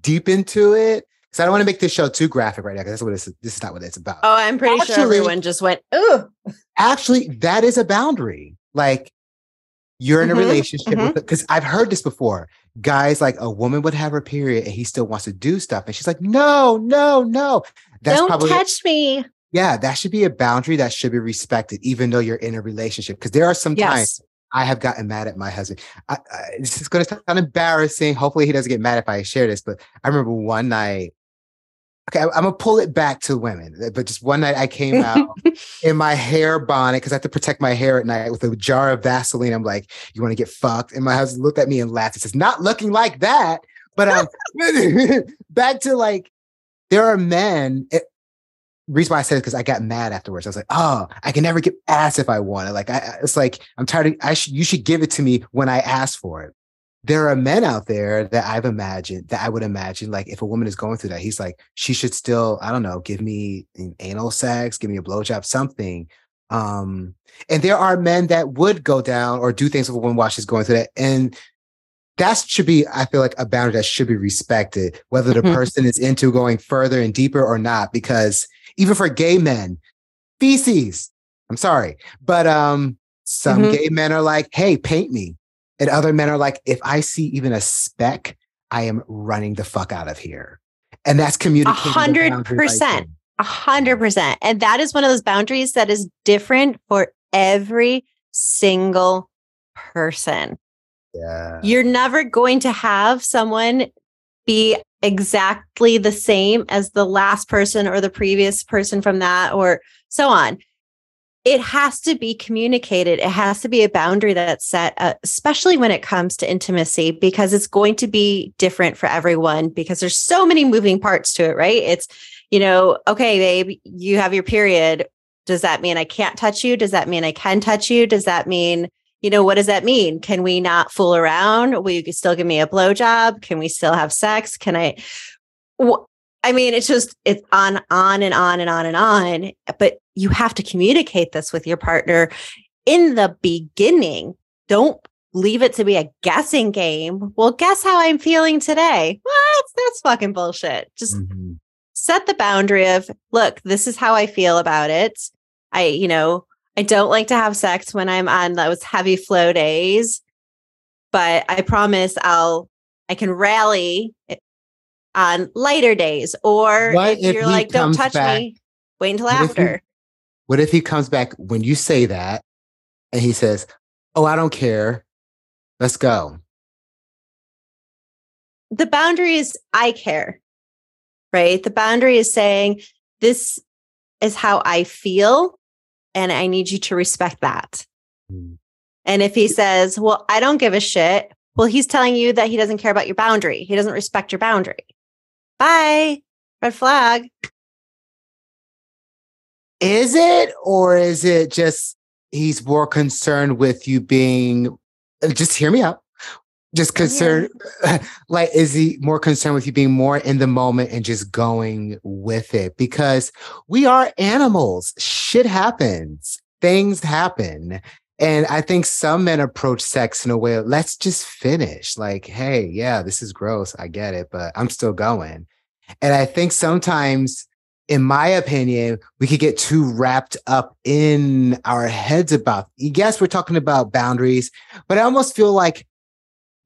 deep into it. Because I don't want to make this show too graphic right now. Because that's what it's. This is not what it's about. Oh, I'm pretty sure everyone just went, ooh. Actually, that is a boundary. Like you're in a Mhm, relationship with because I've heard this before. Guys, like a woman would have her period and he still wants to do stuff, and she's like, "No, no, no." That's Don't probably touch me. yeah. That should be a boundary that should be respected, even though you're in a relationship. Because there are some times I have gotten mad at my husband. I, I, this is going to sound embarrassing. Hopefully, he doesn't get mad if I share this. But I remember one night. Okay, I, am gonna pull it back to women. uh, But just one night, I came out in my hair bonnet because I have to protect my hair at night with a jar of Vaseline. I'm like, "You want to get fucked?" And my husband looked at me and laughed. He says, "Not looking like that." But um, back to like, there are men. It, reason why I said it because I got mad afterwards. I was like, "Oh, I can never get ass if I want it." Like, I, it's like I'm tired. Of, I should. You should give it to me when I ask for it. There are men out there that I've imagined that I would imagine like if a woman is going through that, he's like, she should still, I don't know, give me an anal sex, give me a blowjob, something. Um, and there are men that would go down or do things with a woman while she's going through that. And that should be, I feel like, a boundary that should be respected, whether the Mhm. person is into going further and deeper or not. Because even for gay men, feces, I'm sorry, but um, some Mhm. gay men are like, hey, paint me. And other men are like, if I see even a speck I am running the fuck out of here. And that's communicating. A hundred percent. A hundred percent. And that is one of those boundaries that is different for every single person. Yeah. You're never going to have someone be exactly the same as the last person or the previous person from that or so on. It has to be communicated. It has to be a boundary that's set, uh, especially when it comes to intimacy, because it's going to be different for everyone because there's so many moving parts to it, right? It's, you know, okay, babe, you have your period. Does that mean I can't touch you? Does that mean I can touch you? Does that mean you know, what does that mean? Can we not fool around? Will you still give me a blowjob? Can we still have sex? Can I? I mean, it's just it's on, on and on and on and on. But you have to communicate this with your partner in the beginning. Don't leave it to be a guessing game. Well, guess how I'm feeling today? What? That's fucking bullshit. Just mm-hmm. set the boundary of, look, this is how I feel about it. I, you know, I don't like to have sex when I'm on those heavy flow days, but I promise I'll I can rally on lighter days. Or what if you're like, don't touch back, me, wait until what after. What if he comes back when you say that and he says, Oh, I don't care. Let's go. The boundary is I care, right? The boundary is saying, This is how I feel and I need you to respect that. Mm. And if he says, Well, I don't give a shit, well, he's telling you that he doesn't care about your boundary. He doesn't respect your boundary. Bye. Red flag. Is it, or is it just he's more concerned with you being, uh, just hear me out, just concerned like is he more concerned with you being more in the moment and just going with it? Because we are animals. Shit happens. Things happen. And i think some men approach sex in a way of, let's just finish. Like hey yeah this is gross. I get it but i'm still going. And i think sometimes in my opinion, we could get too wrapped up in our heads about, yes, we're talking about boundaries, but I almost feel like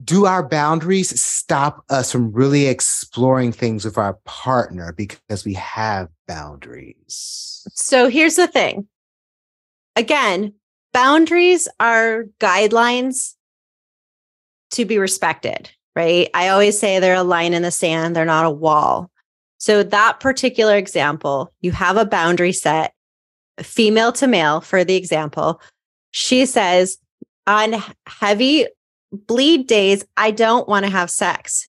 do our boundaries stop us from really exploring things with our partner because we have boundaries? So here's the thing. Again, boundaries are guidelines to be respected, right? I always say they're a line in the sand, they're not a wall. So, that particular example, you have a boundary set, female to male for the example. She says, on heavy bleed days, I don't want to have sex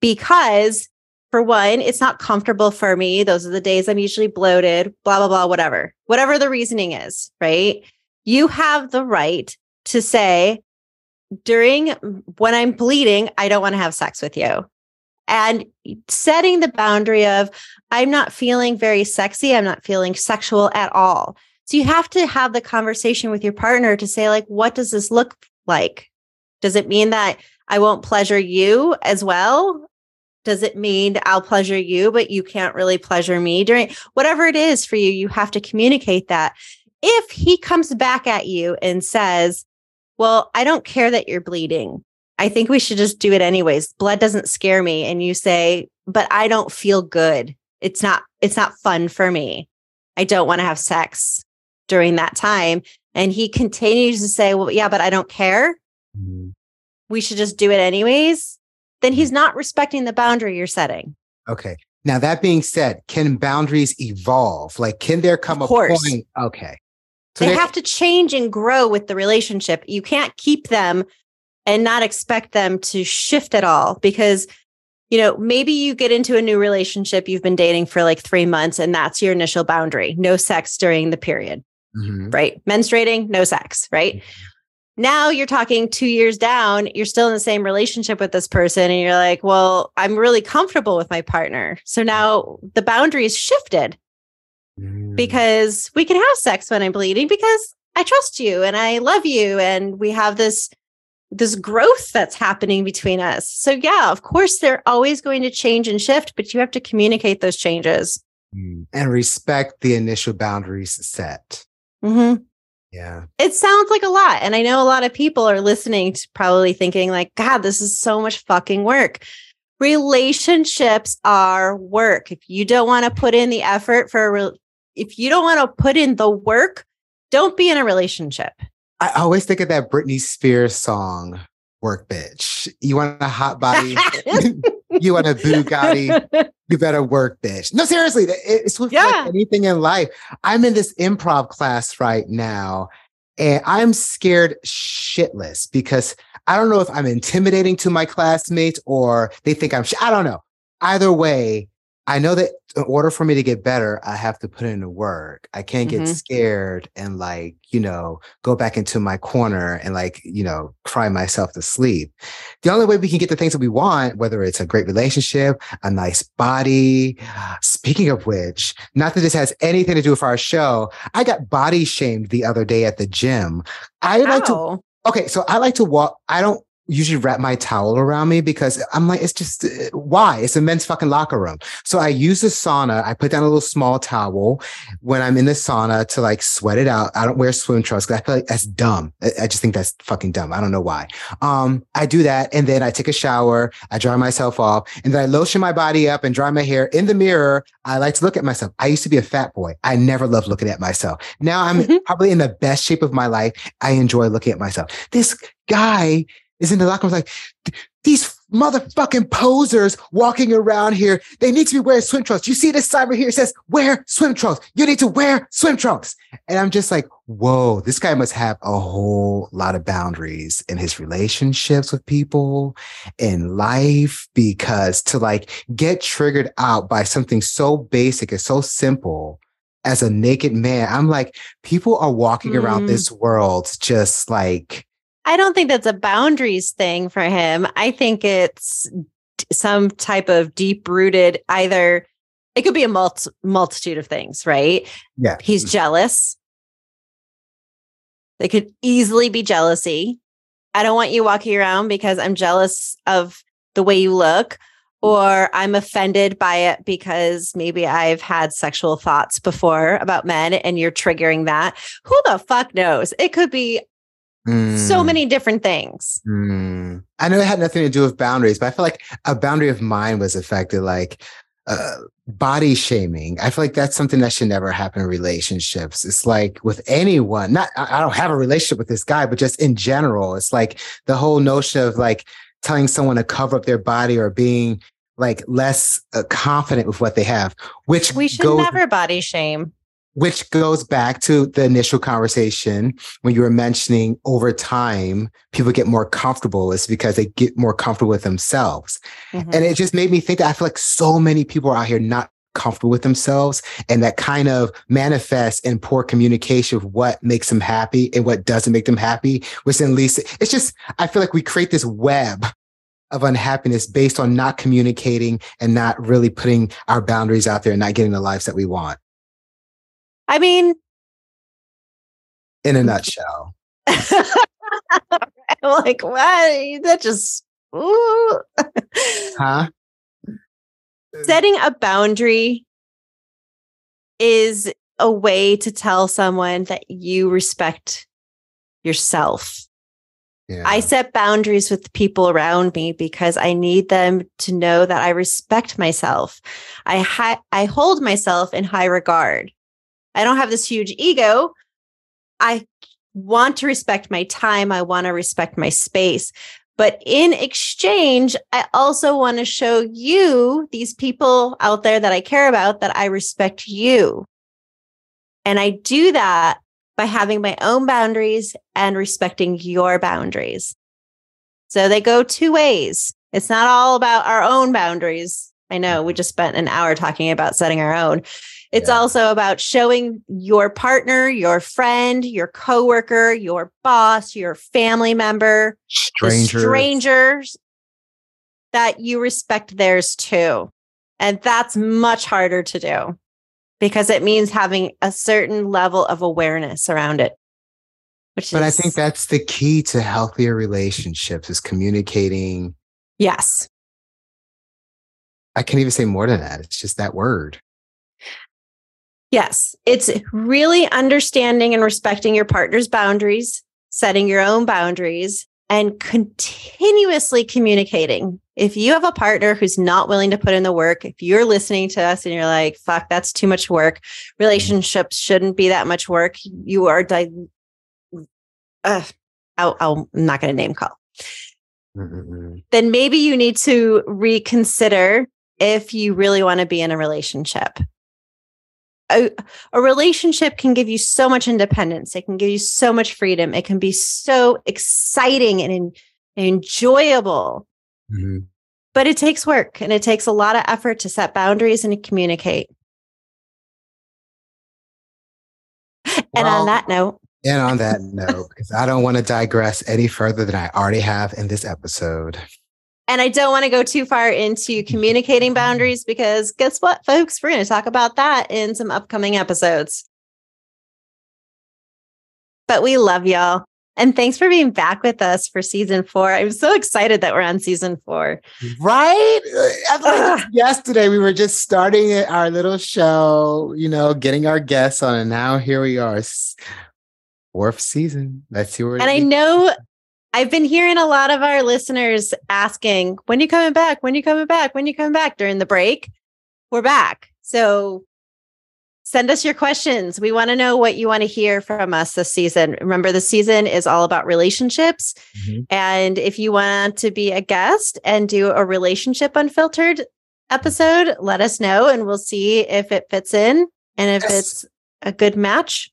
because, for one, it's not comfortable for me. Those are the days I'm usually bloated, blah, blah, blah, whatever, whatever the reasoning is, right? You have the right to say, during when I'm bleeding, I don't want to have sex with you. And setting the boundary of, I'm not feeling very sexy. I'm not feeling sexual at all. So you have to have the conversation with your partner to say, like, what does this look like? Does it mean that I won't pleasure you as well? Does it mean I'll pleasure you, but you can't really pleasure me during whatever it is for you? You have to communicate that. If he comes back at you and says, Well, I don't care that you're bleeding. I think we should just do it anyways. Blood doesn't scare me. And you say, But I don't feel good. It's not, it's not fun for me. I don't want to have sex during that time. And he continues to say, Well, yeah, but I don't care mm-hmm. we should just do it anyways, then he's mm-hmm. not respecting the boundary you're setting. Okay. Now that being said, can boundaries evolve? Like, can there come a course. point? Okay. So they have to change and grow with the relationship. You can't keep them and not expect them to shift at all because you know, maybe you get into a new relationship, you've been dating for like three months, and that's your initial boundary no sex during the period, mm-hmm. right? Menstruating, no sex, right? Mm-hmm. Now you're talking two years down, you're still in the same relationship with this person, and you're like, well, I'm really comfortable with my partner. So now the boundaries shifted mm. because we can have sex when I'm bleeding because I trust you and I love you. And we have this this growth that's happening between us. So yeah, of course they're always going to change and shift, but you have to communicate those changes mm. and respect the initial boundaries set. Mm-hmm. Yeah. It sounds like a lot. And I know a lot of people are listening to probably thinking, like, God, this is so much fucking work. Relationships are work. If you don't want to put in the effort for a re- if you don't want to put in the work, don't be in a relationship. I always think of that Britney Spears song, Work Bitch. You want a hot body? you want a Bugatti? You better work, bitch. No, seriously, it's with Yeah. like anything in life. I'm in this improv class right now, and I'm scared shitless because I don't know if I'm intimidating to my classmates or they think I'm. Sh- I don't know. Either way, I know that in order for me to get better, I have to put in the work. I can't get Mhm. scared and like, you know, go back into my corner and like, you know, cry myself to sleep. The only way we can get the things that we want, whether it's a great relationship, a nice body. Speaking of which, not that this has anything to do with our show, I got body shamed the other day at the gym. I like to Okay, so I like to walk. I don't usually wrap my towel around me because I'm like, it's just why? It's a men's fucking locker room. So I use the sauna. I put down a little small towel when I'm in the sauna to like sweat it out. I don't wear swim trunks because I feel like that's dumb. I, just think that's fucking dumb. I don't know why. Um, I do that and then I take a shower. I dry myself off and then I lotion my body up and dry my hair in the mirror. I like to look at myself. I used to be a fat boy. I never loved looking at myself. Now I'm Mhm. probably in the best shape of my life. I enjoy looking at myself. This guy is in the locker room like, these motherfucking posers walking around here. They need to be wearing swim trunks. You see this sign right here? It says, wear swim trunks. You need to wear swim trunks. And I'm just like, whoa, this guy must have a whole lot of boundaries in his relationships with people, in life, because to like get triggered out by something so basic and so simple as a naked man, I'm like, people are walking around Mm. this world just like, I don't think that's a boundaries thing for him. I think it's some type of deep rooted, either it could be a multi- multitude of things, right? yeah, He's jealous. They could easily be jealousy. I don't want you walking around because I'm jealous of the way you look, or I'm offended by it because maybe I've had sexual thoughts before about men and you're triggering that. Who the fuck knows? It could be so Mm. many different things. Mm. I know it had nothing to do with boundaries, but I feel like a boundary of mine was affected, like uh, body shaming. I feel like that's something that should never happen in relationships. It's like with anyone, not, I I don't have a relationship with this guy, but just in general, it's like the whole notion of like telling someone to cover up their body or being like less uh, confident with what they have, which We should goes never body shame. Which goes back to the initial conversation when you were mentioning over time people get more comfortable is because they get more comfortable with themselves Mhm. and it just made me think that i feel like so many people are out here not comfortable with themselves and that kind of manifests in poor communication of what makes them happy and what doesn't make them happy which then leads to, it's just i feel like we create this web of unhappiness based on not communicating and not really putting our boundaries out there and not getting the lives that we want I mean, in a mm. nutshell I'm like, what? That just ooh. Huh? setting a boundary is a way to tell someone that you respect yourself. Yeah. I set boundaries with the people around me because I need them to know that I respect myself. I hi- I hold myself in high regard. I don't have this huge ego. I want to respect my time. I want to respect my space. But in exchange, I also want to show you, these people out there that I care about, that I respect you. And I do that by having my own boundaries and respecting your boundaries. So they go two ways. It's not all about our own boundaries. I know we just spent an hour talking about setting our own. It's Yeah. also about showing your partner, your friend, your coworker, your boss, your family member, Strangers. strangers that you respect theirs too. And that's much harder to do because it means having a certain level of awareness around it. Which But I think that's the key to healthier relationships is communicating. yes. I can't even say more than that. It's just that word. Yes, it's really understanding and respecting your partner's boundaries, setting your own boundaries, and continuously communicating. If you have a partner who's not willing to put in the work, if you're listening to us and you're like, fuck, that's too much work, relationships shouldn't be that much work, you are, di- uh, I'll, I'll, I'm not going to name call. Mm-hmm. Then maybe you need to reconsider if you really want to be in a relationship a, a relationship can give you so much independence. It can give you so much freedom. It can be so exciting and, enjoyable. Mm-hmm. But it takes work and it takes a lot of effort to set boundaries and to communicate. Well, and on that note, and on that note, because I don't want to digress any further than I already have in this episode. And I don't want to go too far into communicating boundaries because guess what, folks? We're going to talk about that in some upcoming episodes. But we love y'all. And thanks for being back with us for season four. I'm so excited that we're on season four. Right? Uh, like yesterday, we were just starting our little show, you know, getting our guests on, and now here we are. Fourth season. Let's see where And I know I've been hearing a lot of our listeners asking, when you coming back? When you coming back? When you coming back during the break? We're back. So send us your questions. We want to know what you want to hear from us this season. Remember, the season is all about relationships. Mm-hmm. And if you want to be a guest and do a relationship unfiltered episode, let us know and we'll see if it fits in and if yes. it's a good match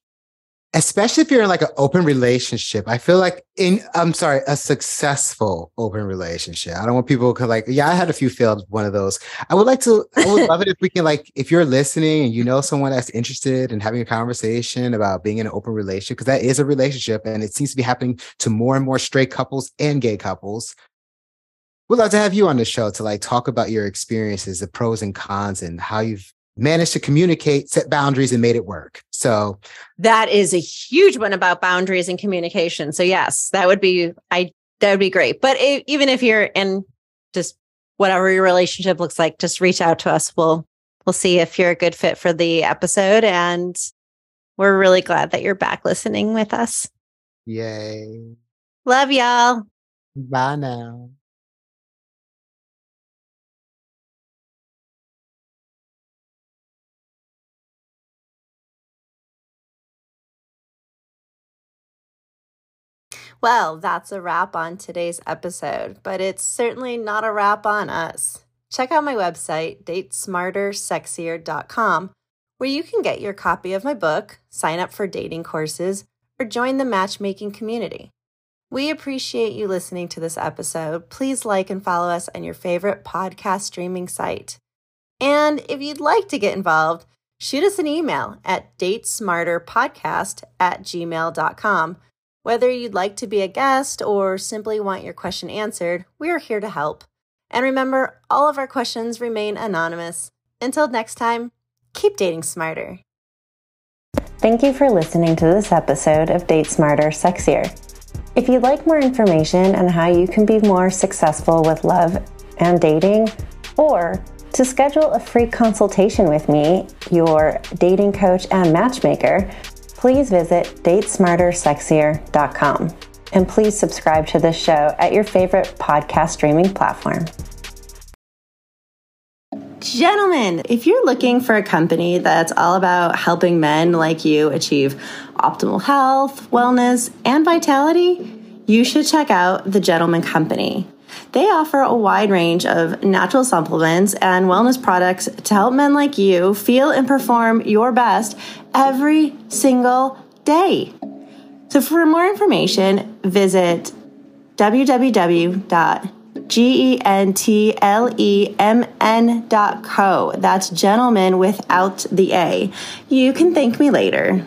especially if you're in like an open relationship i feel like in i'm sorry a successful open relationship. I don't want people to like yeah i had a few failed one of those. I would like to i would love it if we can like if you're listening and you know someone that's interested in having a conversation about being in an open relationship because that is a relationship and it seems to be happening to more and more straight couples and gay couples we'd love to have you on the show to like talk about your experiences the pros and cons and how you've managed to communicate, set boundaries, and made it work. So that is a huge one about boundaries and communication. So yes, that would be I that would be great. But it, even if you're in just whatever your relationship looks like, just reach out to us. We'll we'll see if you're a good fit for the episode. And we're really glad that you're back listening with us. Yay. Love y'all. Bye now. Well, that's a wrap on today's episode, but it's certainly not a wrap on us. Check out my website, datesmartersexier.com, where you can get your copy of my book, sign up for dating courses, or join the matchmaking community. We appreciate you listening to this episode. Please like and follow us on your favorite podcast streaming site. And if you'd like to get involved, shoot us an email at datesmarterpodcast at gmail.com whether you'd like to be a guest or simply want your question answered, we are here to help. And remember, all of our questions remain anonymous. Until next time, keep dating smarter. Thank you for listening to this episode of Date Smarter Sexier. If you'd like more information on how you can be more successful with love and dating, or to schedule a free consultation with me, your dating coach and matchmaker, please visit datesmartersexier.com. And please subscribe to this show at your favorite podcast streaming platform. Gentlemen, if you're looking for a company that's all about helping men like you achieve optimal health, wellness, and vitality, you should check out The GENTLEMN Company. They offer a wide range of natural supplements and wellness products to help men like you feel and perform your best every single day. So, for more information, visit www.gentlemn.co. That's gentleman without the A. You can thank me later.